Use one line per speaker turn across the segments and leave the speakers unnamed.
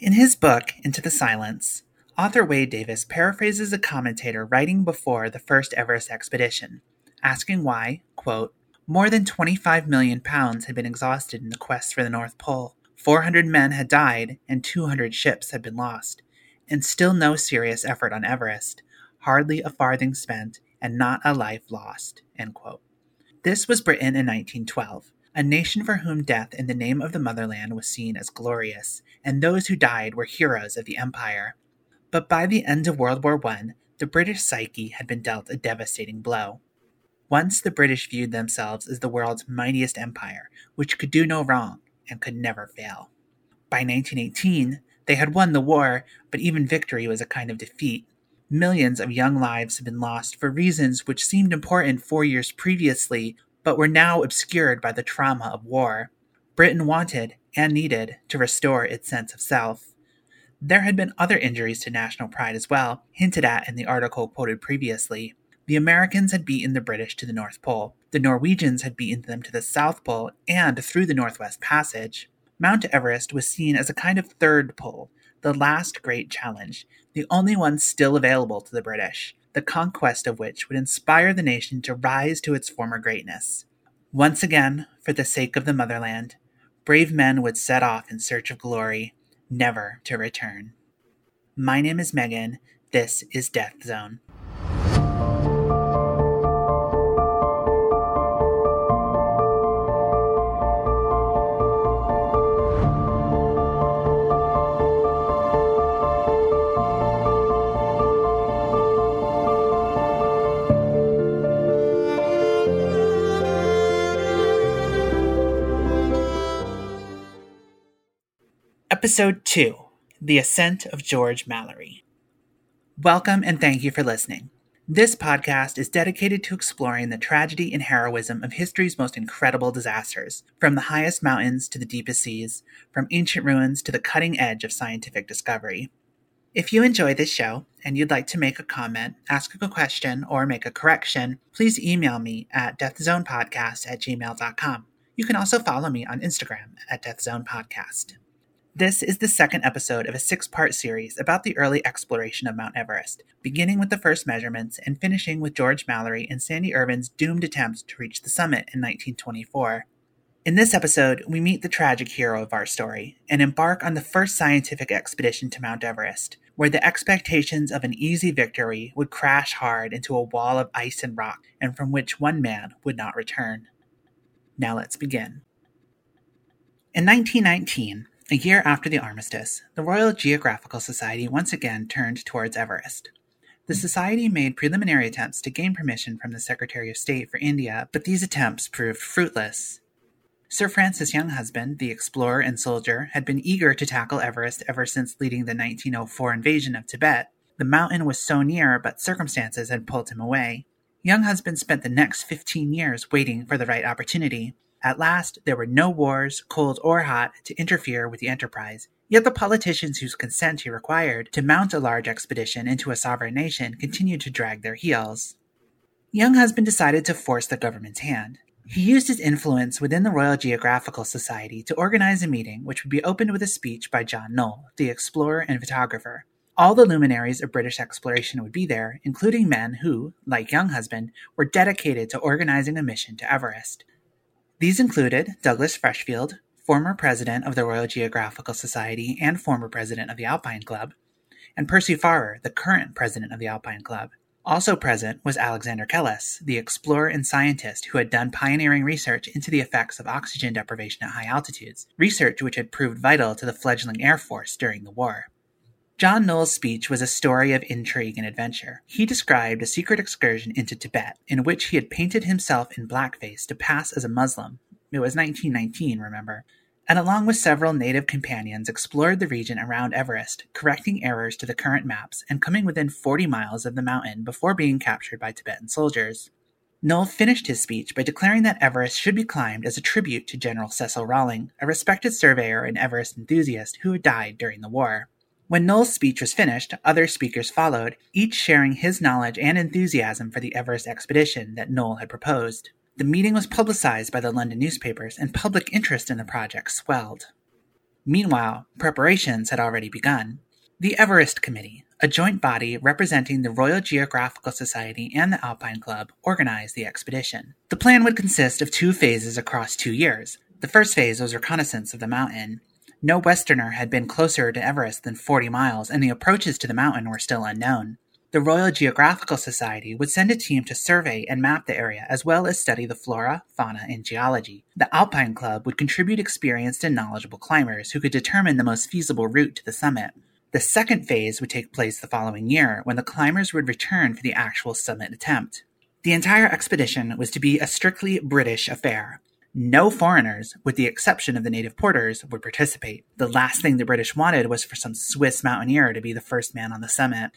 In his book, Into the Silence, author Wade Davis paraphrases a commentator writing before the first Everest expedition, asking why, quote, more than 25 million pounds had been exhausted in the quest for the North Pole. 400 men had died and 200 ships had been lost. And still no serious effort on Everest, hardly a farthing spent, and not a life lost. This was Britain in 1912, a nation for whom death in the name of the motherland was seen as glorious, and those who died were heroes of the empire. But by the end of World War I, the British psyche had been dealt a devastating blow. Once the British viewed themselves as the world's mightiest empire, which could do no wrong and could never fail. By 1918, they had won the war, but even victory was a kind of defeat. Millions of young lives had been lost for reasons which seemed important four years previously, but were now obscured by the trauma of war. Britain wanted, and needed, to restore its sense of self. There had been other injuries to national pride as well, hinted at in the article quoted previously. The Americans had beaten the British to the North Pole. The Norwegians had beaten them to the South Pole and through the Northwest Passage. Mount Everest was seen as a kind of third pole, the last great challenge, the only one still available to the British, the conquest of which would inspire the nation to rise to its former greatness. Once again, for the sake of the motherland, brave men would set off in search of glory, never to return. My name is Megan. This is Death Zone. Episode 2 The Ascent of George Mallory. Welcome and thank you for listening. This podcast is dedicated to exploring the tragedy and heroism of history's most incredible disasters, from the highest mountains to the deepest seas, from ancient ruins to the cutting edge of scientific discovery. If you enjoy this show and you'd like to make a comment, ask a question, or make a correction, please email me at deathzonepodcast at gmail.com. You can also follow me on Instagram at deathzonepodcast. This is the second episode of a six part series about the early exploration of Mount Everest, beginning with the first measurements and finishing with George Mallory and Sandy Irvine's doomed attempt to reach the summit in 1924. In this episode, we meet the tragic hero of our story and embark on the first scientific expedition to Mount Everest, where the expectations of an easy victory would crash hard into a wall of ice and rock, and from which one man would not return. Now let's begin. In 1919, a year after the armistice, the Royal Geographical Society once again turned towards Everest. The Society made preliminary attempts to gain permission from the Secretary of State for India, but these attempts proved fruitless. Sir Francis Younghusband, the explorer and soldier, had been eager to tackle Everest ever since leading the 1904 invasion of Tibet. The mountain was so near, but circumstances had pulled him away. Younghusband spent the next 15 years waiting for the right opportunity. At last, there were no wars, cold or hot, to interfere with the enterprise. Yet the politicians whose consent he required to mount a large expedition into a sovereign nation continued to drag their heels. Younghusband decided to force the government's hand. He used his influence within the Royal Geographical Society to organize a meeting which would be opened with a speech by John Noel, the explorer and photographer. All the luminaries of British exploration would be there, including men who, like Younghusband, were dedicated to organizing a mission to Everest. These included Douglas Freshfield, former president of the Royal Geographical Society and former president of the Alpine Club, and Percy Farrar, the current president of the Alpine Club. Also present was Alexander Kellas, the explorer and scientist who had done pioneering research into the effects of oxygen deprivation at high altitudes, research which had proved vital to the fledgling Air Force during the war. John Noel's speech was a story of intrigue and adventure. He described a secret excursion into Tibet, in which he had painted himself in blackface to pass as a Muslim. It was 1919, remember. And along with several native companions, explored the region around Everest, correcting errors to the current maps and coming within 40 miles of the mountain before being captured by Tibetan soldiers. Noel finished his speech by declaring that Everest should be climbed as a tribute to General Cecil Rawling, a respected surveyor and Everest enthusiast who had died during the war. When Noel's speech was finished, other speakers followed, each sharing his knowledge and enthusiasm for the Everest expedition that Noel had proposed. The meeting was publicized by the London newspapers, and public interest in the project swelled. Meanwhile, preparations had already begun. The Everest Committee, a joint body representing the Royal Geographical Society and the Alpine Club, organized the expedition. The plan would consist of two phases across two years. The first phase was reconnaissance of the mountain. No Westerner had been closer to Everest than 40 miles, and the approaches to the mountain were still unknown. The Royal Geographical Society would send a team to survey and map the area as well as study the flora, fauna, and geology. The Alpine Club would contribute experienced and knowledgeable climbers who could determine the most feasible route to the summit. The second phase would take place the following year when the climbers would return for the actual summit attempt. The entire expedition was to be a strictly British affair. No foreigners, with the exception of the native porters, would participate. The last thing the British wanted was for some Swiss mountaineer to be the first man on the summit.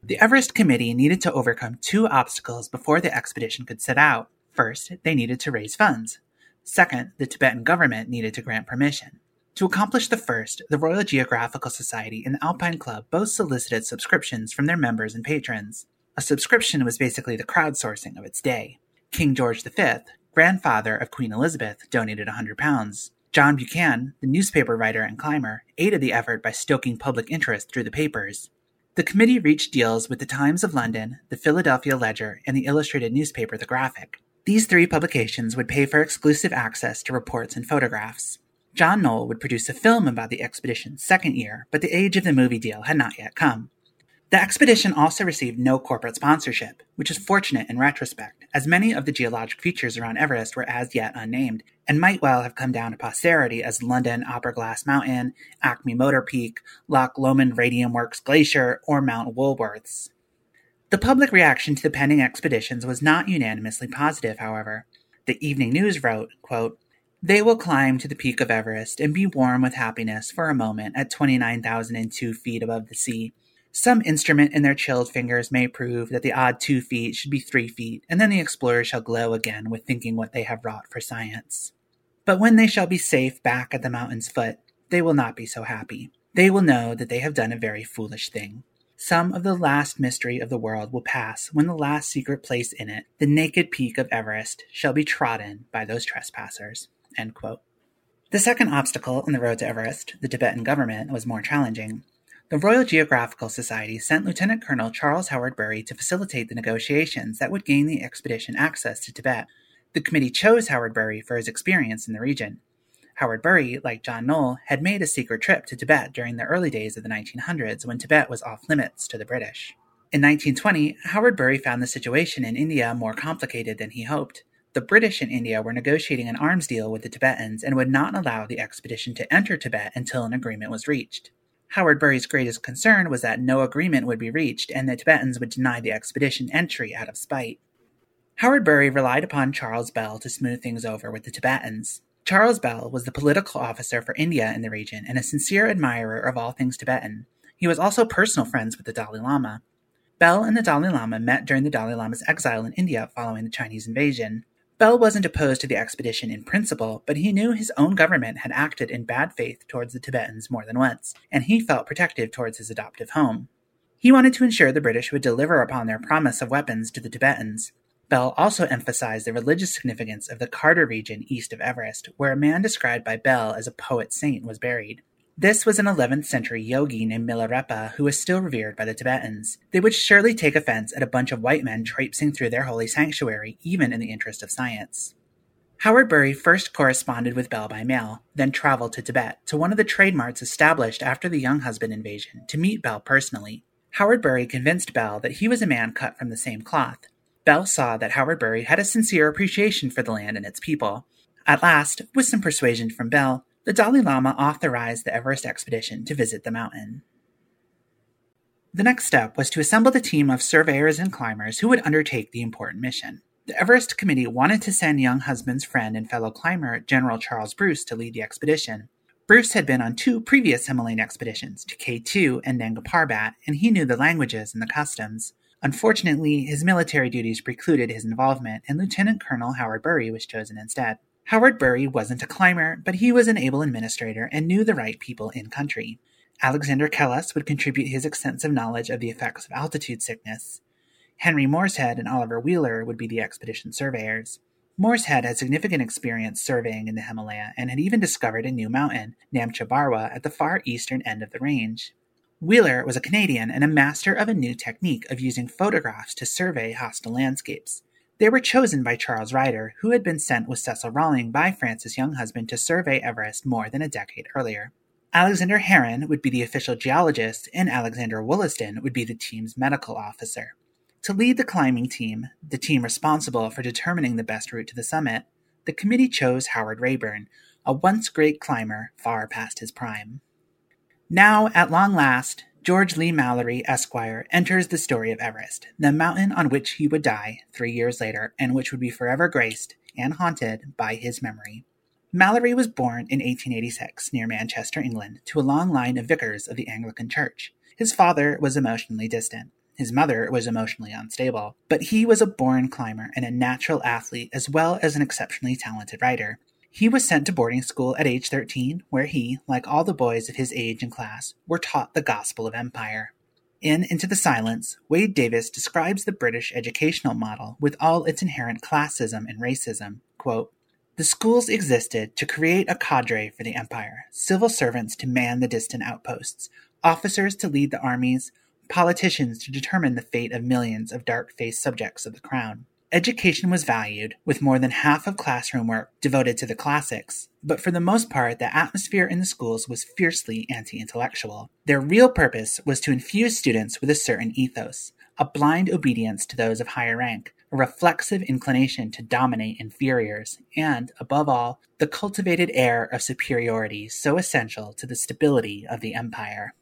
The Everest Committee needed to overcome two obstacles before the expedition could set out. First, they needed to raise funds. Second, the Tibetan government needed to grant permission. To accomplish the first, the Royal Geographical Society and the Alpine Club both solicited subscriptions from their members and patrons. A subscription was basically the crowdsourcing of its day. King George V, grandfather of Queen Elizabeth, donated £100. John Buchan, the newspaper writer and climber, aided the effort by stoking public interest through the papers. The committee reached deals with the Times of London, the Philadelphia Ledger, and the illustrated newspaper The Graphic. These three publications would pay for exclusive access to reports and photographs. John Noel would produce a film about the expedition's second year, but the age of the movie deal had not yet come. The expedition also received no corporate sponsorship, which is fortunate in retrospect, as many of the geologic features around Everest were as yet unnamed, and might well have come down to posterity as London Opera Glass Mountain, Acme Motor Peak, Loch Lomond Radium Works Glacier, or Mount Woolworths. The public reaction to the pending expeditions was not unanimously positive, however. The Evening News wrote, quote, they will climb to the peak of Everest and be warm with happiness for a moment at 29,002 feet above the sea. Some instrument in their chilled fingers may prove that the odd two feet should be three feet, and then the explorers shall glow again with thinking what they have wrought for science. But when they shall be safe back at the mountain's foot, they will not be so happy. They will know that they have done a very foolish thing. Some of the last mystery of the world will pass when the last secret place in it, the naked peak of Everest, shall be trodden by those trespassers. The second obstacle on the road to Everest, the Tibetan government, was more challenging. The Royal Geographical Society sent Lieutenant Colonel Charles Howard Bury to facilitate the negotiations that would gain the expedition access to Tibet. The committee chose Howard Bury for his experience in the region. Howard Bury, like John Noel, had made a secret trip to Tibet during the early days of the 1900s when Tibet was off limits to the British. In 1920, Howard Bury found the situation in India more complicated than he hoped. The British in India were negotiating an arms deal with the Tibetans and would not allow the expedition to enter Tibet until an agreement was reached. Howard Bury's greatest concern was that no agreement would be reached and the Tibetans would deny the expedition entry out of spite. Howard Bury relied upon Charles Bell to smooth things over with the Tibetans. Charles Bell was the political officer for India in the region and a sincere admirer of all things Tibetan. He was also personal friends with the Dalai Lama. Bell and the Dalai Lama met during the Dalai Lama's exile in India following the Chinese invasion. Bell wasn't opposed to the expedition in principle, but he knew his own government had acted in bad faith towards the Tibetans more than once, and he felt protective towards his adoptive home. He wanted to ensure the British would deliver upon their promise of weapons to the Tibetans. Bell also emphasized the religious significance of the Khardur region east of Everest, where a man described by Bell as a poet saint was buried. This was an 11th century yogi named Milarepa who was still revered by the Tibetans. They would surely take offense at a bunch of white men traipsing through their holy sanctuary, even in the interest of science. Howard Bury first corresponded with Bell by mail, then traveled to Tibet, to one of the trade marts established after the Younghusband invasion, to meet Bell personally. Howard Bury convinced Bell that he was a man cut from the same cloth. Bell saw that Howard Bury had a sincere appreciation for the land and its people. At last, with some persuasion from Bell, the Dalai Lama authorized the Everest expedition to visit the mountain. The next step was to assemble the team of surveyors and climbers who would undertake the important mission. The Everest Committee wanted to send Younghusband's friend and fellow climber, General Charles Bruce, to lead the expedition. Bruce had been on two previous Himalayan expeditions, to K2 and Nanga Parbat, and he knew the languages and the customs. Unfortunately, his military duties precluded his involvement, and Lieutenant Colonel Howard Bury was chosen instead. Howard Bury wasn't a climber, but he was an able administrator and knew the right people in country. Alexander Kellas would contribute his extensive knowledge of the effects of altitude sickness. Henry Morshead and Oliver Wheeler would be the expedition surveyors. Morshead had significant experience surveying in the Himalaya and had even discovered a new mountain, Namcha Barwa, at the far eastern end of the range. Wheeler was a Canadian and a master of a new technique of using photographs to survey hostile landscapes. They were chosen by Charles Ryder, who had been sent with Cecil Rawling by Francis' young husband to survey Everest more than a decade earlier. Alexander Heron would be the official geologist, and Alexander Wollaston would be the team's medical officer. To lead the climbing team, the team responsible for determining the best route to the summit, the committee chose Howard Raeburn, a once great climber far past his prime. Now, at long last, George Leigh Mallory, Esquire, enters the story of Everest, the mountain on which he would die three years later and which would be forever graced and haunted by his memory. Mallory was born in 1886 near Manchester, England, to a long line of vicars of the Anglican Church. His father was emotionally distant. His mother was emotionally unstable, but he was a born climber and a natural athlete as well as an exceptionally talented writer. He was sent to boarding school at age 13, where he, like all the boys of his age and class, were taught the gospel of empire. In Into the Silence, Wade Davis describes the British educational model with all its inherent classism and racism. Quote, the schools existed to create a cadre for the empire, civil servants to man the distant outposts, officers to lead the armies, politicians to determine the fate of millions of dark faced subjects of the crown. Education was valued, with more than half of classroom work devoted to the classics, but for the most part, the atmosphere in the schools was fiercely anti intellectual. Their real purpose was to infuse students with a certain ethos, a blind obedience to those of higher rank, a reflexive inclination to dominate inferiors, and, above all, the cultivated air of superiority so essential to the stability of the empire.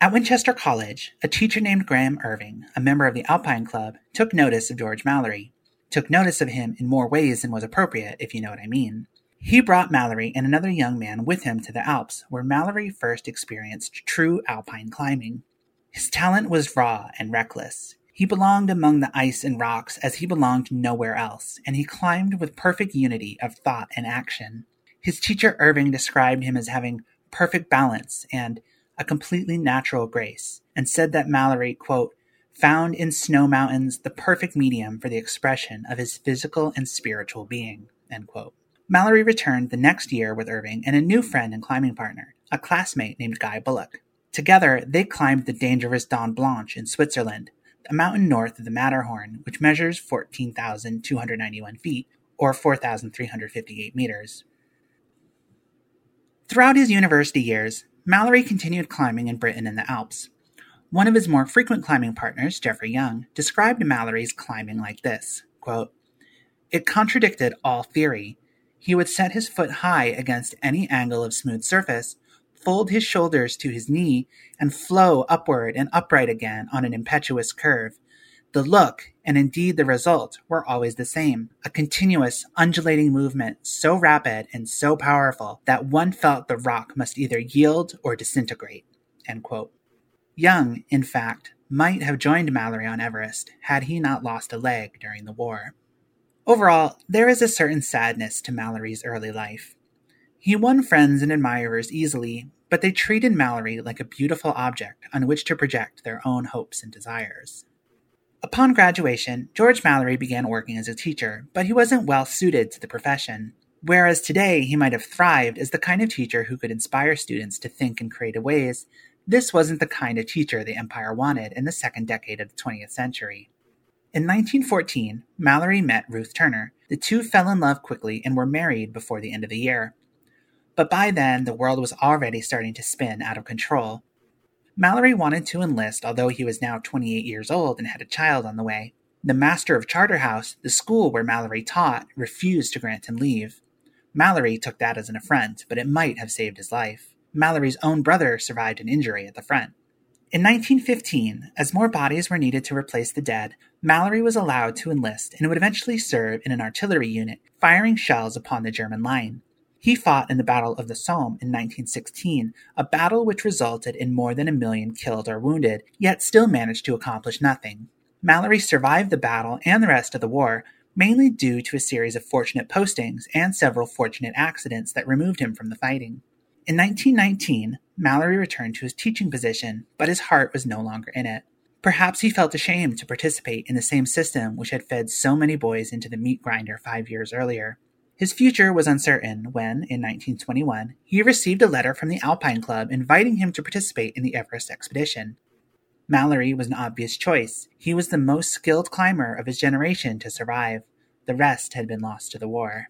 At Winchester College, a teacher named Graham Irving, a member of the Alpine Club, took notice of George Mallory. Took notice of him in more ways than was appropriate, if you know what I mean. He brought Mallory and another young man with him to the Alps, where Mallory first experienced true alpine climbing. His talent was raw and reckless. He belonged among the ice and rocks as he belonged nowhere else, and he climbed with perfect unity of thought and action. His teacher Irving described him as having perfect balance and a completely natural grace, and said that Mallory, quote, found in snow mountains the perfect medium for the expression of his physical and spiritual being, Mallory returned the next year with Irving and a new friend and climbing partner, a classmate named Guy Bullock. Together, they climbed the dangerous Dent Blanche in Switzerland, a mountain north of the Matterhorn, which measures 14,291 feet, or 4,358 meters. Throughout his university years, Mallory continued climbing in Britain and the Alps. One of his more frequent climbing partners, Geoffrey Young, described Mallory's climbing like this quote, It contradicted all theory. He would set his foot high against any angle of smooth surface, fold his shoulders to his knee, and flow upward and upright again on an impetuous curve, the look, and indeed the result, were always the same a continuous, undulating movement so rapid and so powerful that one felt the rock must either yield or disintegrate. Young, in fact, might have joined Mallory on Everest had he not lost a leg during the war. Overall, there is a certain sadness to Mallory's early life. He won friends and admirers easily, but they treated Mallory like a beautiful object on which to project their own hopes and desires. Upon graduation, George Mallory began working as a teacher, but he wasn't well suited to the profession. Whereas today he might have thrived as the kind of teacher who could inspire students to think in creative ways, this wasn't the kind of teacher the Empire wanted in the second decade of the 20th century. In 1914, Mallory met Ruth Turner. The two fell in love quickly and were married before the end of the year. But by then, the world was already starting to spin out of control, Mallory wanted to enlist, although he was now 28 years old and had a child on the way. The master of Charterhouse, the school where Mallory taught, refused to grant him leave. Mallory took that as an affront, but it might have saved his life. Mallory's own brother survived an injury at the front. In 1915, as more bodies were needed to replace the dead, Mallory was allowed to enlist and would eventually serve in an artillery unit, firing shells upon the German line. He fought in the Battle of the Somme in 1916, a battle which resulted in more than a million killed or wounded, yet still managed to accomplish nothing. Mallory survived the battle and the rest of the war, mainly due to a series of fortunate postings and several fortunate accidents that removed him from the fighting. In 1919, Mallory returned to his teaching position, but his heart was no longer in it. Perhaps he felt ashamed to participate in the same system which had fed so many boys into the meat grinder five years earlier. His future was uncertain when, in 1921, he received a letter from the Alpine Club inviting him to participate in the Everest expedition. Mallory was an obvious choice. He was the most skilled climber of his generation to survive. The rest had been lost to the war.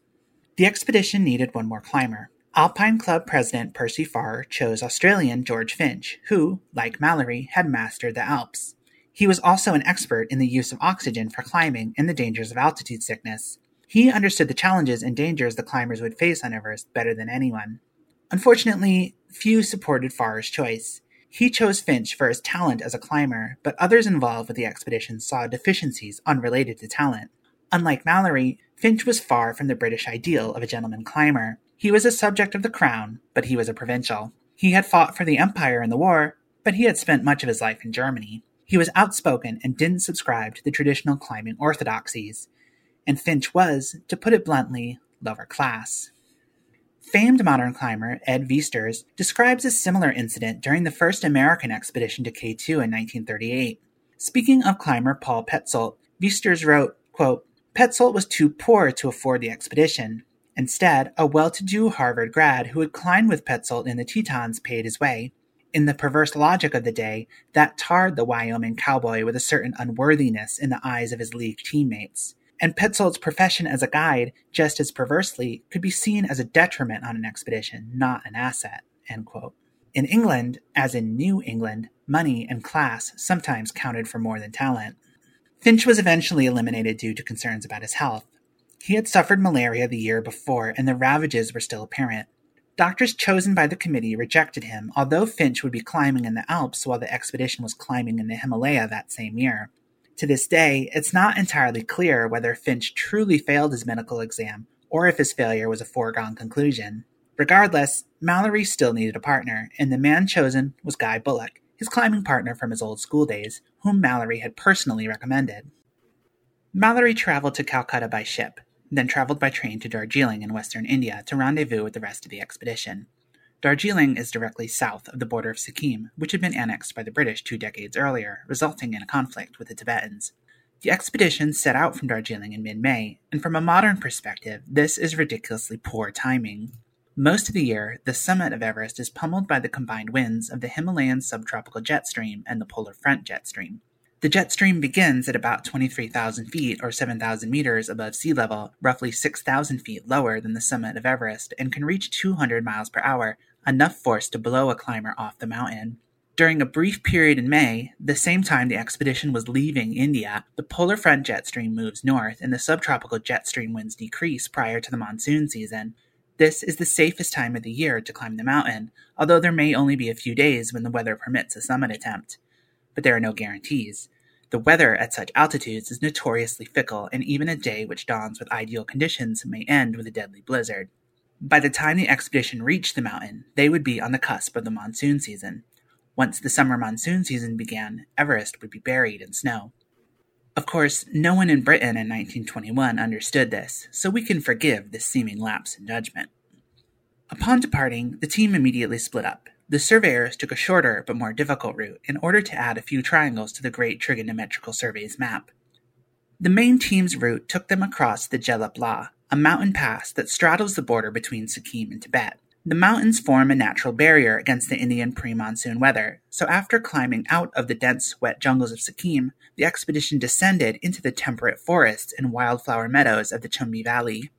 The expedition needed one more climber. Alpine Club president Percy Farrar chose Australian George Finch, who, like Mallory, had mastered the Alps. He was also an expert in the use of oxygen for climbing and the dangers of altitude sickness. He understood the challenges and dangers the climbers would face on Everest better than anyone. Unfortunately, few supported Farrar's choice. He chose Finch for his talent as a climber, but others involved with the expedition saw deficiencies unrelated to talent. Unlike Mallory, Finch was far from the British ideal of a gentleman climber. He was a subject of the crown, but he was a provincial. He had fought for the empire in the war, but he had spent much of his life in Germany. He was outspoken and didn't subscribe to the traditional climbing orthodoxies, and Finch was, to put it bluntly, lower class. Famed modern climber Ed Viesturs describes a similar incident during the first American expedition to K2 in 1938. Speaking of climber Paul Petzoldt, Viesturs wrote, quote, Petzoldt was too poor to afford the expedition. Instead, a well to do Harvard grad who had climbed with Petzoldt in the Tetons paid his way, in the perverse logic of the day, that tarred the Wyoming cowboy with a certain unworthiness in the eyes of his league teammates. And Petzoldt's profession as a guide, just as perversely, could be seen as a detriment on an expedition, not an asset. In England, as in New England, money and class sometimes counted for more than talent. Finch was eventually eliminated due to concerns about his health. He had suffered malaria the year before, and the ravages were still apparent. Doctors chosen by the committee rejected him, although Finch would be climbing in the Alps while the expedition was climbing in the Himalaya that same year. To this day, it's not entirely clear whether Finch truly failed his medical exam or if his failure was a foregone conclusion. Regardless, Mallory still needed a partner, and the man chosen was Guy Bullock, his climbing partner from his old school days, whom Mallory had personally recommended. Mallory traveled to Calcutta by ship, then traveled by train to Darjeeling in western India to rendezvous with the rest of the expedition. Darjeeling is directly south of the border of Sikkim, which had been annexed by the British two decades earlier, resulting in a conflict with the Tibetans. The expedition set out from Darjeeling in mid May, and from a modern perspective, this is ridiculously poor timing. Most of the year, the summit of Everest is pummeled by the combined winds of the Himalayan subtropical jet stream and the polar front jet stream. The jet stream begins at about 23,000 feet or 7,000 meters above sea level, roughly 6,000 feet lower than the summit of Everest, and can reach 200 miles per hour, enough force to blow a climber off the mountain. During a brief period in May, the same time the expedition was leaving India, the polar front jet stream moves north and the subtropical jet stream winds decrease prior to the monsoon season. This is the safest time of the year to climb the mountain, although there may only be a few days when the weather permits a summit attempt but there are no guarantees. The weather at such altitudes is notoriously fickle, and even a day which dawns with ideal conditions may end with a deadly blizzard. By the time the expedition reached the mountain, they would be on the cusp of the monsoon season. Once the summer monsoon season began, Everest would be buried in snow. Of course, no one in Britain in 1921 understood this, so we can forgive this seeming lapse in judgment. Upon departing, the team immediately split up. The surveyors took a shorter but more difficult route in order to add a few triangles to the Great Trigonometrical Survey's map. The main team's route took them across the Jelep La, a mountain pass that straddles the border between Sikkim and Tibet. The mountains form a natural barrier against the Indian pre monsoon weather, so after climbing out of the dense, wet jungles of Sikkim, the expedition descended into the temperate forests and wildflower meadows of the Chumbi Valley.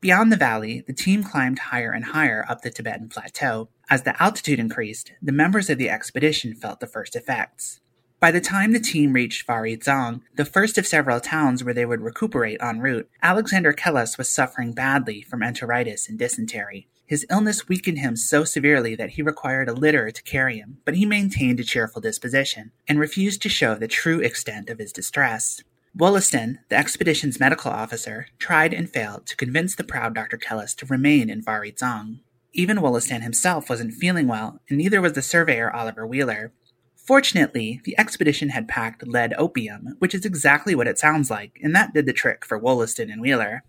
Beyond the valley, the team climbed higher and higher up the Tibetan plateau. As the altitude increased, the members of the expedition felt the first effects. By the time the team reached Phari Dzong, the first of several towns where they would recuperate en route, Alexander Kellas was suffering badly from enteritis and dysentery. His illness weakened him so severely that he required a litter to carry him, but he maintained a cheerful disposition and refused to show the true extent of his distress. Wollaston, the expedition's medical officer, tried and failed to convince the proud Dr. Kellas to remain in Phari Dzong. Even Wollaston himself wasn't feeling well, and neither was the surveyor Oliver Wheeler. Fortunately, the expedition had packed lead opium, which is exactly what it sounds like, and that did the trick for Wollaston and Wheeler.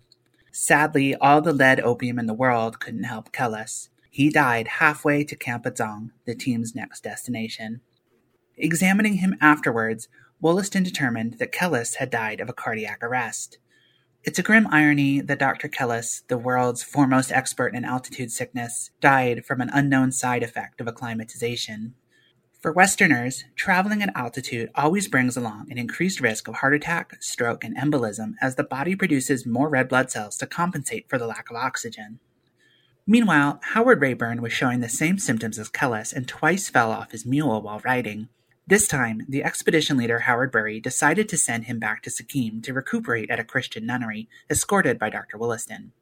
Sadly, all the lead opium in the world couldn't help Kellas. He died halfway to Khampa Dzong, the team's next destination. Examining him afterwards, Wollaston determined that Kellas had died of a cardiac arrest. It's a grim irony that Dr. Kellas, the world's foremost expert in altitude sickness, died from an unknown side effect of acclimatization. For Westerners, traveling at altitude always brings along an increased risk of heart attack, stroke, and embolism as the body produces more red blood cells to compensate for the lack of oxygen. Meanwhile, Howard Raeburn was showing the same symptoms as Kellas and twice fell off his mule while riding. This time, the expedition leader Howard Bury decided to send him back to Sikkim to recuperate at a Christian nunnery, escorted by Dr. Wollaston.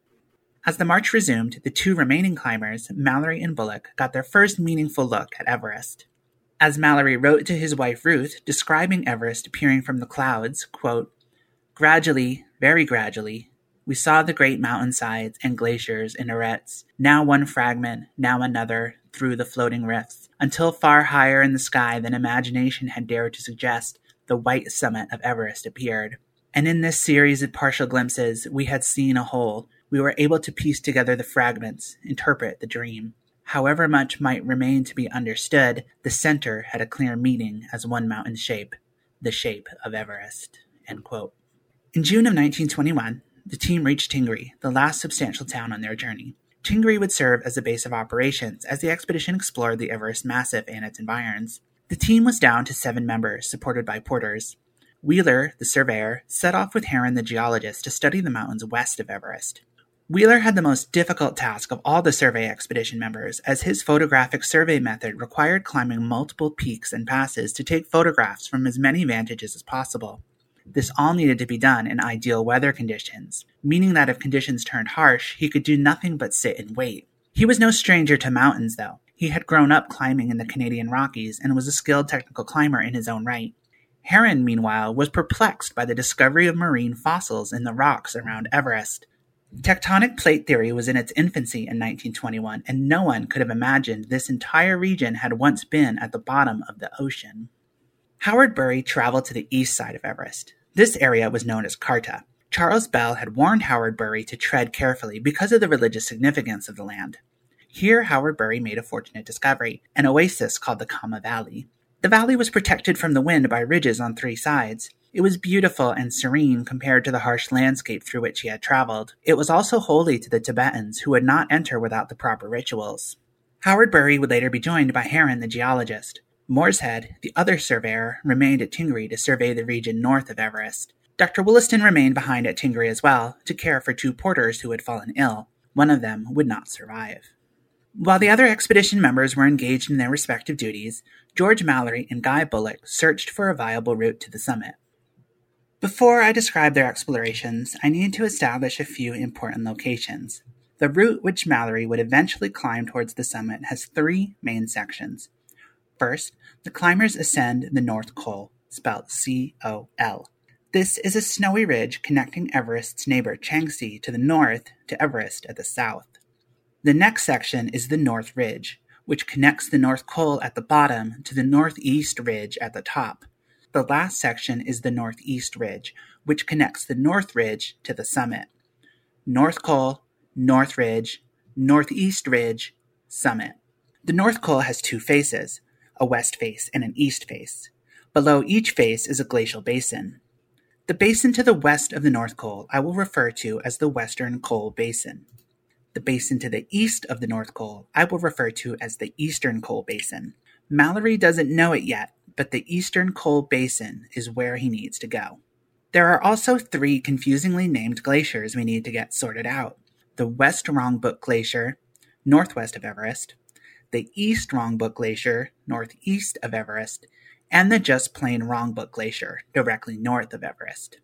As the march resumed, the two remaining climbers, Mallory and Bullock, got their first meaningful look at Everest. As Mallory wrote to his wife Ruth, describing Everest appearing from the clouds, quote, Gradually, very gradually, we saw the great mountainsides and glaciers and arêtes, now one fragment, now another, through the floating rifts, until far higher in the sky than imagination had dared to suggest, the white summit of Everest appeared. And in this series of partial glimpses, we had seen a whole. We were able to piece together the fragments, interpret the dream. However much might remain to be understood, the center had a clear meaning as one mountain shape, the shape of Everest. In June of 1921, the team reached Tingri, the last substantial town on their journey. Tingri would serve as a base of operations as the expedition explored the Everest Massif and its environs. The team was down to seven members, supported by porters. Wheeler, the surveyor, set off with Heron, the geologist, to study the mountains west of Everest. Wheeler had the most difficult task of all the survey expedition members, as his photographic survey method required climbing multiple peaks and passes to take photographs from as many vantages as possible. This all needed to be done in ideal weather conditions, meaning that if conditions turned harsh, he could do nothing but sit and wait. He was no stranger to mountains, though. He had grown up climbing in the Canadian Rockies and was a skilled technical climber in his own right. Heron, meanwhile, was perplexed by the discovery of marine fossils in the rocks around Everest. Tectonic plate theory was in its infancy in 1921, and no one could have imagined this entire region had once been at the bottom of the ocean. Howard Bury traveled to the east side of Everest. This area was known as Karta. Charles Bell had warned Howard Bury to tread carefully because of the religious significance of the land. Here, Howard Bury made a fortunate discovery an oasis called the Kama Valley. The valley was protected from the wind by ridges on three sides. It was beautiful and serene compared to the harsh landscape through which he had traveled. It was also holy to the Tibetans, who would not enter without the proper rituals. Howard Bury would later be joined by Heron the geologist. Morshead, the other surveyor, remained at Tingri to survey the region north of Everest. Dr. Wollaston remained behind at Tingri as well to care for two porters who had fallen ill. One of them would not survive. While the other expedition members were engaged in their respective duties, George Mallory and Guy Bullock searched for a viable route to the summit. Before I describe their explorations, I need to establish a few important locations. The route which Mallory would eventually climb towards the summit has three main sections. First, the climbers ascend the North Col, spelled C O L. This is a snowy ridge connecting Everest's neighbor Changtse to the north to Everest at the south. The next section is the North Ridge, which connects the North Col at the bottom to the Northeast Ridge at the top. The last section is the Northeast Ridge, which connects the North Ridge to the summit. North Col, North Ridge, Northeast Ridge, Summit. The North Col has two faces a west face, and an east face. Below each face is a glacial basin. The basin to the west of the North Col I will refer to as the Western Col Basin. The basin to the east of the North Col I will refer to as the Eastern Col Basin. Mallory doesn't know it yet, but the Eastern Col Basin is where he needs to go. There are also three confusingly named glaciers we need to get sorted out the West Rongbuk Glacier, northwest of Everest, the East Rongbuk Glacier, northeast of Everest, and the just plain Rongbuk Glacier, directly north of Everest.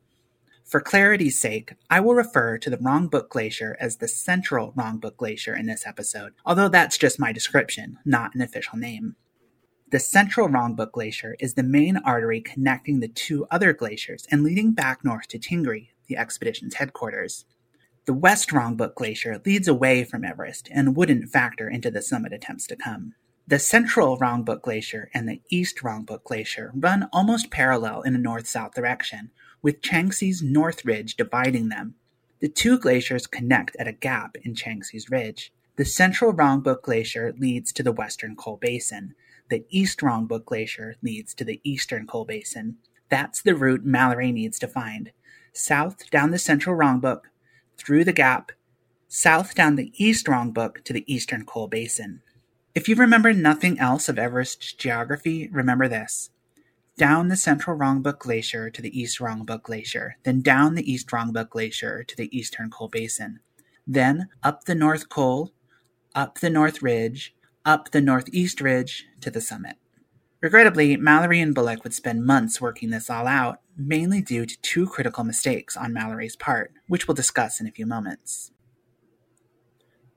For clarity's sake, I will refer to the Rongbuk Glacier as the Central Rongbuk Glacier in this episode, although that's just my description, not an official name. The Central Rongbuk Glacier is the main artery connecting the two other glaciers and leading back north to Tingri, the expedition's headquarters. The West Rongbuk Glacier leads away from Everest and wouldn't factor into the summit attempts to come. The Central Rongbuk Glacier and the East Rongbuk Glacier run almost parallel in a north-south direction, with Changtse's North Ridge dividing them. The two glaciers connect at a gap in Changtse's Ridge. The central Rongbuk Glacier leads to the western col basin. The east Rongbuk Glacier leads to the eastern col basin. That's the route Mallory needs to find. South down the central Rongbuk, through the gap, south down the east Rongbuk to the eastern col basin. If you remember nothing else of Everest's geography, remember this. Down the central Rongbuk Glacier to the east Rongbuk Glacier, then down the east Rongbuk Glacier to the eastern col basin. Then up the North Col, up the North Ridge, up the Northeast Ridge to the summit. Regrettably, Mallory and Bullock would spend months working this all out, mainly due to two critical mistakes on Mallory's part, which we'll discuss in a few moments.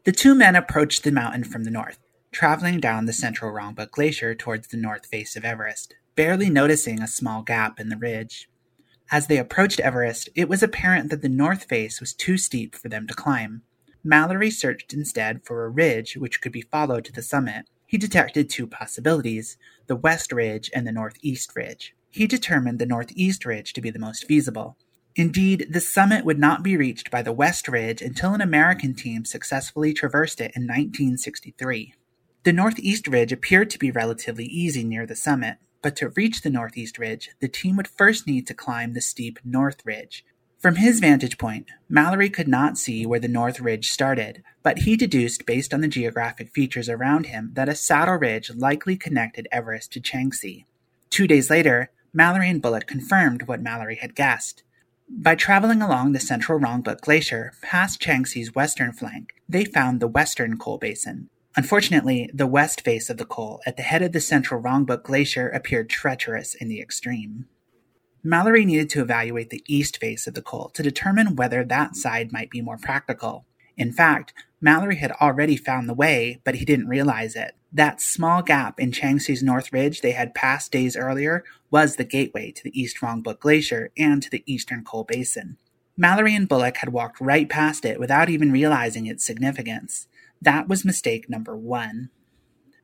The two men approached the mountain from the north traveling down the central Rongbuk Glacier towards the north face of Everest, barely noticing a small gap in the ridge. As they approached Everest, it was apparent that the north face was too steep for them to climb. Mallory searched instead for a ridge which could be followed to the summit. He detected two possibilities the west ridge and the northeast ridge. He determined the northeast ridge to be the most feasible. Indeed, the summit would not be reached by the west ridge until an American team successfully traversed it in 1963. The northeast ridge appeared to be relatively easy near the summit, but to reach the northeast ridge, the team would first need to climb the steep north ridge. From his vantage point, Mallory could not see where the north ridge started, but he deduced based on the geographic features around him that a saddle ridge likely connected Everest to Changtse. Two days later, Mallory and Bullock confirmed what Mallory had guessed. By traveling along the central Rongbuk Glacier past Changtse's western flank, they found the western col basin, Unfortunately, the west face of the col at the head of the central Rongbuk Glacier appeared treacherous in the extreme. Mallory needed to evaluate the east face of the col to determine whether that side might be more practical. In fact, Mallory had already found the way, but he didn't realize it. That small gap in Changtse's North Ridge they had passed days earlier was the gateway to the East Rongbuk Glacier and to the eastern col basin. Mallory and Bullock had walked right past it without even realizing its significance. That was mistake number one.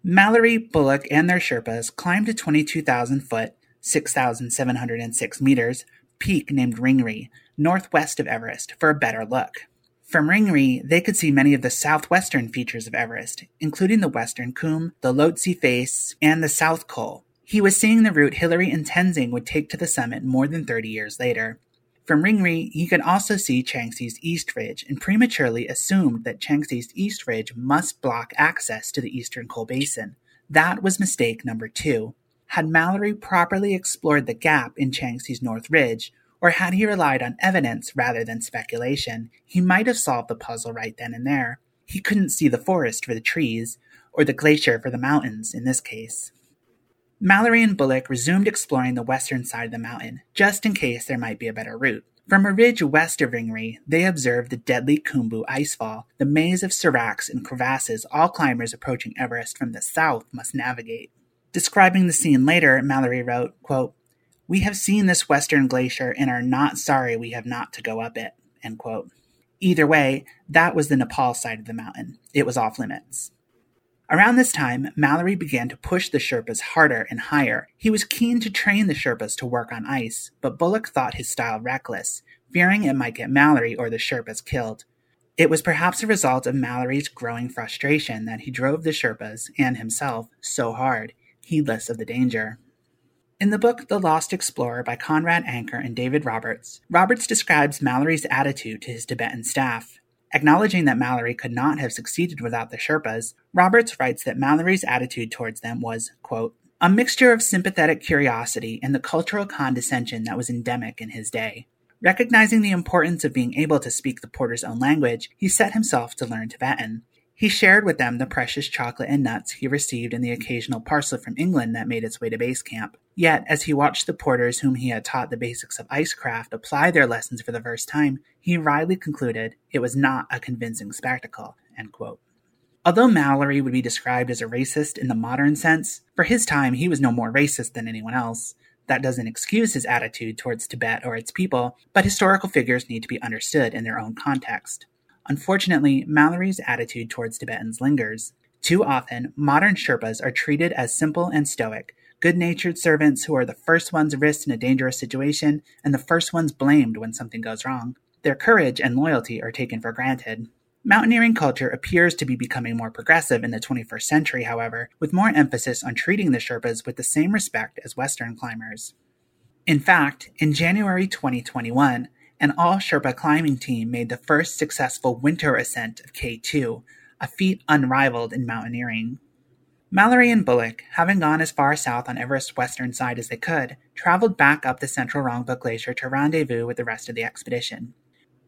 Mallory, Bullock, and their Sherpas climbed a 22,000 foot, 6,706 meters, peak named Ringri, northwest of Everest, for a better look. From Ringri, they could see many of the southwestern features of Everest, including the western Cwm, the Lhotse face, and the South Col. He was seeing the route Hillary and Tenzing would take to the summit more than 30 years later. From Ringri, he could also see Changtse's East Ridge and prematurely assumed that Changtse's East Ridge must block access to the eastern col basin. That was mistake number two. Had Mallory properly explored the gap in Changtse's North Ridge, or had he relied on evidence rather than speculation, he might have solved the puzzle right then and there. He couldn't see the forest for the trees, or the glacier for the mountains in this case. Mallory and Bullock resumed exploring the western side of the mountain, just in case there might be a better route. From a ridge west of Ringri, they observed the deadly Khumbu icefall, the maze of seracs and crevasses all climbers approaching Everest from the south must navigate. Describing the scene later, Mallory wrote, quote, We have seen this western glacier and are not sorry we have not to go up it. Either way, that was the Nepal side of the mountain. It was off limits. Around this time, Mallory began to push the Sherpas harder and higher. He was keen to train the Sherpas to work on ice, but Bullock thought his style reckless, fearing it might get Mallory or the Sherpas killed. It was perhaps a result of Mallory's growing frustration that he drove the Sherpas and himself so hard, heedless of the danger. In the book The Lost Explorer by Conrad Anker and David Roberts, Roberts describes Mallory's attitude to his Tibetan staff. Acknowledging that Mallory could not have succeeded without the Sherpas, Roberts writes that Mallory's attitude towards them was, quote, a mixture of sympathetic curiosity and the cultural condescension that was endemic in his day. Recognizing the importance of being able to speak the porter's own language, he set himself to learn Tibetan. He shared with them the precious chocolate and nuts he received and the occasional parcel from England that made its way to base camp. Yet, as he watched the porters whom he had taught the basics of icecraft apply their lessons for the first time, he wryly concluded it was not a convincing spectacle. Although Mallory would be described as a racist in the modern sense, for his time he was no more racist than anyone else. That doesn't excuse his attitude towards Tibet or its people, but historical figures need to be understood in their own context. Unfortunately, Mallory's attitude towards Tibetans lingers. Too often, modern Sherpas are treated as simple and stoic, good natured servants who are the first ones risked in a dangerous situation and the first ones blamed when something goes wrong. Their courage and loyalty are taken for granted. Mountaineering culture appears to be becoming more progressive in the 21st century, however, with more emphasis on treating the Sherpas with the same respect as Western climbers. In fact, in January 2021, an all Sherpa climbing team made the first successful winter ascent of K2, a feat unrivaled in mountaineering. Mallory and Bullock, having gone as far south on Everest's western side as they could, traveled back up the central Rongbuk Glacier to rendezvous with the rest of the expedition.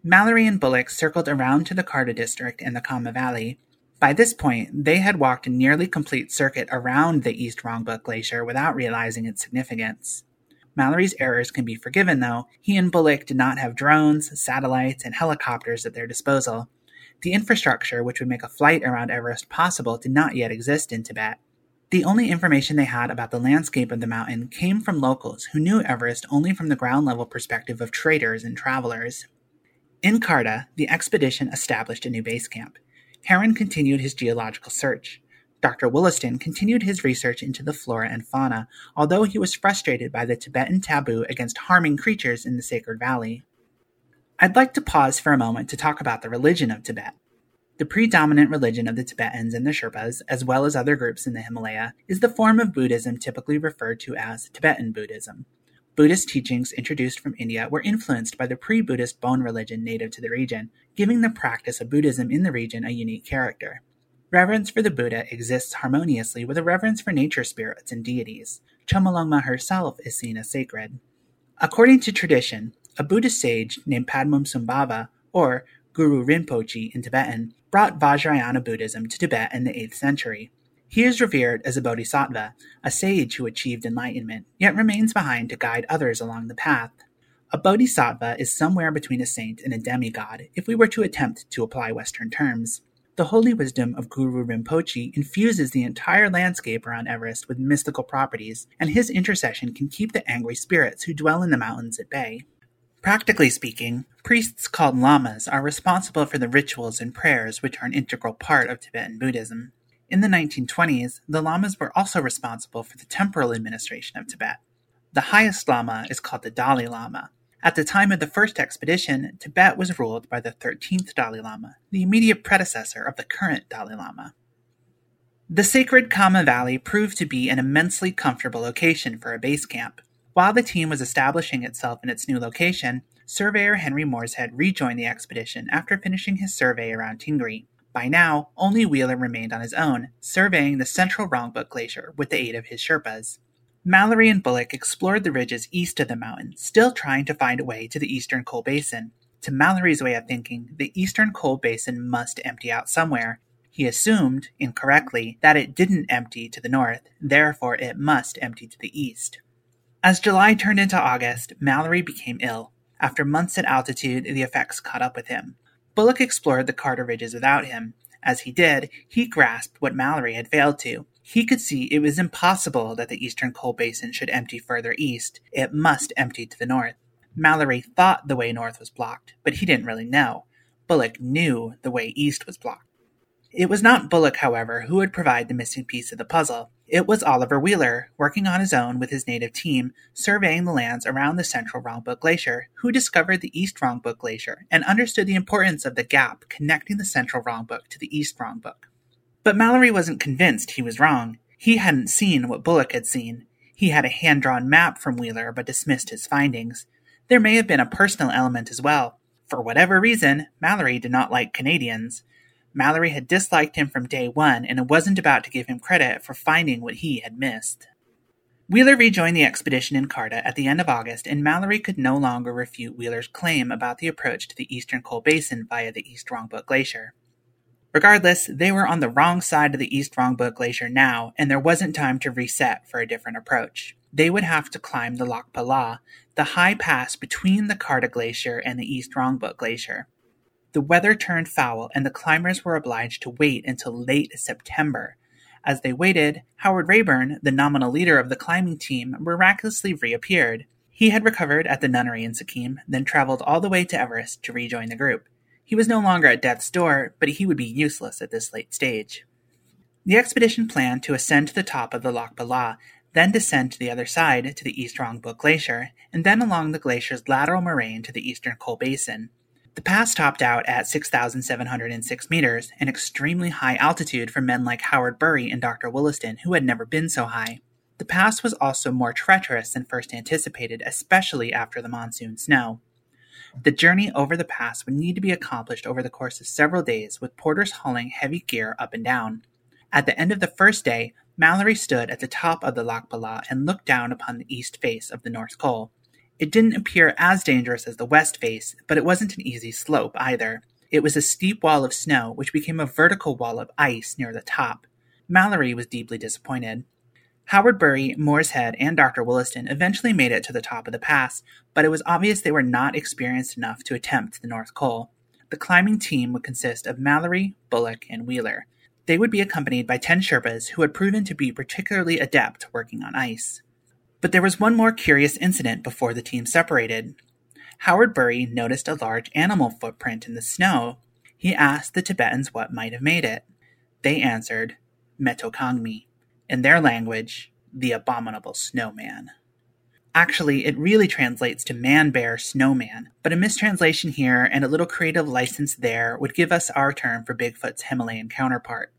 Mallory and Bullock circled around to the Karta district and the Kama Valley. By this point, they had walked a nearly complete circuit around the East Rongbuk Glacier without realizing its significance. Mallory's errors can be forgiven, though. He and Bullock did not have drones, satellites, and helicopters at their disposal. The infrastructure which would make a flight around Everest possible did not yet exist in Tibet. The only information they had about the landscape of the mountain came from locals who knew Everest only from the ground level perspective of traders and travelers. In Kharta, the expedition established a new base camp. Heron continued his geological search. Dr. Wollaston continued his research into the flora and fauna, although he was frustrated by the Tibetan taboo against harming creatures in the sacred valley. I'd like to pause for a moment to talk about the religion of Tibet. The predominant religion of the Tibetans and the Sherpas, as well as other groups in the Himalaya, is the form of Buddhism typically referred to as Tibetan Buddhism. Buddhist teachings introduced from India were influenced by the pre Buddhist Bon religion native to the region, giving the practice of Buddhism in the region a unique character. Reverence for the Buddha exists harmoniously with a reverence for nature spirits and deities. Chomolungma herself is seen as sacred. According to tradition, a Buddhist sage named Padmasambhava, or Guru Rinpoche in Tibetan, brought Vajrayana Buddhism to Tibet in the 8th century. He is revered as a bodhisattva, a sage who achieved enlightenment, yet remains behind to guide others along the path. A bodhisattva is somewhere between a saint and a demigod, if we were to attempt to apply Western terms. The holy wisdom of Guru Rinpoche infuses the entire landscape around Everest with mystical properties, and his intercession can keep the angry spirits who dwell in the mountains at bay. Practically speaking, priests called lamas are responsible for the rituals and prayers which are an integral part of Tibetan Buddhism. In the 1920s, the lamas were also responsible for the temporal administration of Tibet. The highest lama is called the Dalai Lama. At the time of the first expedition, Tibet was ruled by the 13th Dalai Lama, the immediate predecessor of the current Dalai Lama. The sacred Kama Valley proved to be an immensely comfortable location for a base camp. While the team was establishing itself in its new location, surveyor Henry Morshead rejoined the expedition after finishing his survey around Tingri. By now, only Wheeler remained on his own, surveying the central Rongbuk Glacier with the aid of his Sherpas. Mallory and Bullock explored the ridges east of the mountain, still trying to find a way to the eastern col basin. To Mallory's way of thinking, the eastern col basin must empty out somewhere. He assumed, incorrectly, that it didn't empty to the north, therefore it must empty to the east. As July turned into August, Mallory became ill. After months at altitude, the effects caught up with him. Bullock explored the Kharta ridges without him. As he did, he grasped what Mallory had failed to. He could see it was impossible that the eastern col basin should empty further east. It must empty to the north. Mallory thought the way north was blocked, but he didn't really know. Bullock knew the way east was blocked. It was not Bullock, however, who would provide the missing piece of the puzzle. It was Oliver Wheeler, working on his own with his native team, surveying the lands around the central Rongbuk Glacier, who discovered the East Rongbuk Glacier and understood the importance of the gap connecting the central Rongbuk to the East Rongbuk. But Mallory wasn't convinced he was wrong. He hadn't seen what Bullock had seen. He had a hand drawn map from Wheeler but dismissed his findings. There may have been a personal element as well. For whatever reason, Mallory did not like Canadians. Mallory had disliked him from day one and it wasn't about to give him credit for finding what he had missed. Wheeler rejoined the expedition in Kharta at the end of August, and Mallory could no longer refute Wheeler's claim about the approach to the eastern col basin via the East Rongbuk Glacier. Regardless, they were on the wrong side of the East Rongbuk Glacier now, and there wasn't time to reset for a different approach. They would have to climb the Lhakpa La, the high pass between the Kharta Glacier and the East Rongbuk Glacier. The weather turned foul, and the climbers were obliged to wait until late September. As they waited, Howard Raeburn, the nominal leader of the climbing team, miraculously reappeared. He had recovered at the nunnery in Sikkim, then traveled all the way to Everest to rejoin the group. He was no longer at death's door, but he would be useless at this late stage. The expedition planned to ascend to the top of the Lhakpa La, then descend to the other side to the East Rongbuk Glacier, and then along the glacier's lateral moraine to the eastern col basin. The pass topped out at 6,706 meters, an extremely high altitude for men like Howard Bury and Dr. Wollaston, who had never been so high. The pass was also more treacherous than first anticipated, especially after the monsoon snow. The journey over the pass would need to be accomplished over the course of several days, with porters hauling heavy gear up and down. At the end of the first day, Mallory stood at the top of the Lhakpa La and looked down upon the east face of the North Col. It didn't appear as dangerous as the west face, but it wasn't an easy slope either. It was a steep wall of snow, which became a vertical wall of ice near the top. Mallory was deeply disappointed. Howard Bury, Morshead, and Dr. Wollaston eventually made it to the top of the pass, but it was obvious they were not experienced enough to attempt the North Col. The climbing team would consist of Mallory, Bullock, and Wheeler. They would be accompanied by 10 Sherpas who had proven to be particularly adept working on ice. But there was one more curious incident before the team separated. Howard Bury noticed a large animal footprint in the snow. He asked the Tibetans what might have made it. They answered, Metokangmi, in their language, the abominable snowman. Actually, it really translates to man bear snowman, but a mistranslation here and a little creative license there would give us our term for Bigfoot's Himalayan counterpart.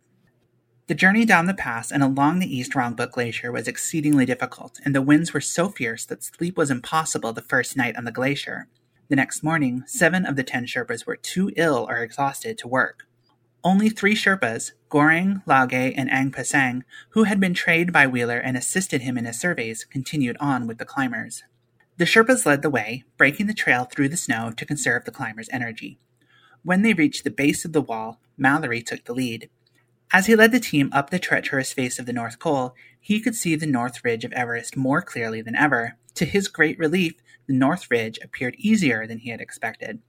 The journey down the pass and along the East Rongbuk Glacier was exceedingly difficult, and the winds were so fierce that sleep was impossible the first night on the glacier. The next morning, seven of the ten Sherpas were too ill or exhausted to work. Only three Sherpas, Goreng, Lage, and Ang Pasang, who had been trained by Wheeler and assisted him in his surveys, continued on with the climbers. The Sherpas led the way, breaking the trail through the snow to conserve the climbers' energy. When they reached the base of the wall, Mallory took the lead. As he led the team up the treacherous face of the North Col, he could see the North Ridge of Everest more clearly than ever. To his great relief, the North Ridge appeared easier than he had expected.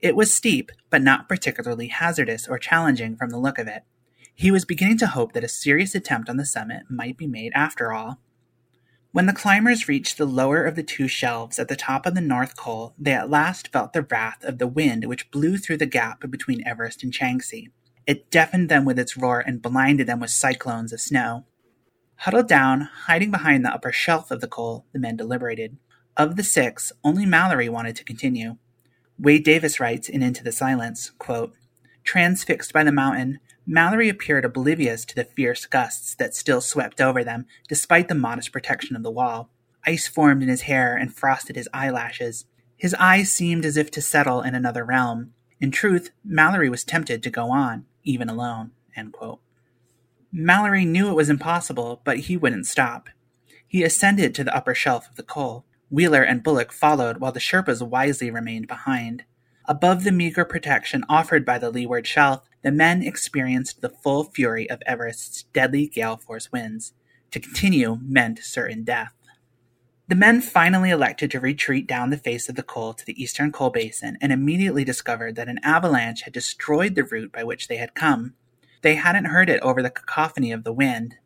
It was steep, but not particularly hazardous or challenging from the look of it. He was beginning to hope that a serious attempt on the summit might be made after all. When the climbers reached the lower of the two shelves at the top of the North Col, they at last felt the wrath of the wind which blew through the gap between Everest and Changtse. It deafened them with its roar and blinded them with cyclones of snow. Huddled down, hiding behind the upper shelf of the col, the men deliberated. Of the six, only Mallory wanted to continue. Wade Davis writes in Into the Silence, quote, Transfixed by the mountain, Mallory appeared oblivious to the fierce gusts that still swept over them, despite the modest protection of the wall. Ice formed in his hair and frosted his eyelashes. His eyes seemed as if to settle in another realm. In truth, Mallory was tempted to go on, even alone. Mallory knew it was impossible, but he wouldn't stop. He ascended to the upper shelf of the col. Wheeler and Bullock followed while the Sherpas wisely remained behind. Above the meager protection offered by the leeward shelf, the men experienced the full fury of Everest's deadly gale force winds. To continue meant certain death. The men finally elected to retreat down the face of the col to the eastern col basin and immediately discovered that an avalanche had destroyed the route by which they had come. They hadn't heard it over the cacophony of the wind,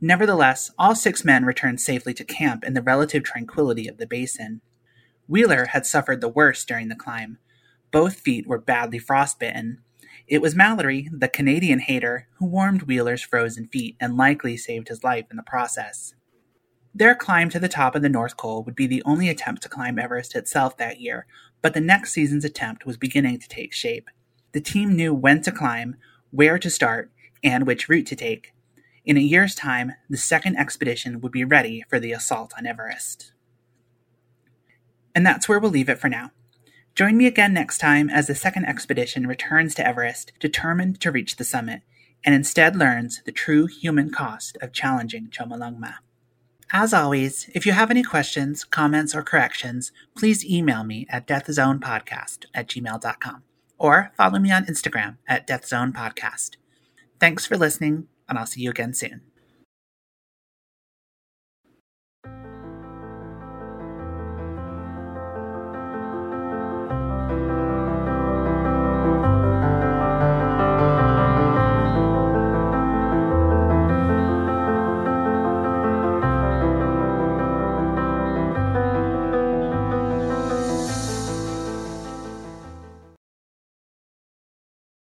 Nevertheless, all six men returned safely to camp in the relative tranquility of the basin. Wheeler had suffered the worst during the climb. Both feet were badly frostbitten. It was Mallory, the Canadian hater, who warmed Wheeler's frozen feet and likely saved his life in the process. Their climb to the top of the North Col would be the only attempt to climb Everest itself that year, but the next season's attempt was beginning to take shape. The team knew when to climb, where to start, and which route to take. In a year's time, the second expedition would be ready for the assault on Everest. And that's where we'll leave it for now. Join me again next time as the second expedition returns to Everest, determined to reach the summit, and instead learns the true human cost of challenging Chomolungma. As always, if you have any questions, comments, or corrections, please email me at deathzonepodcast at gmail.com or follow me on Instagram at deathzonepodcast. Thanks for listening and I'll see you again soon.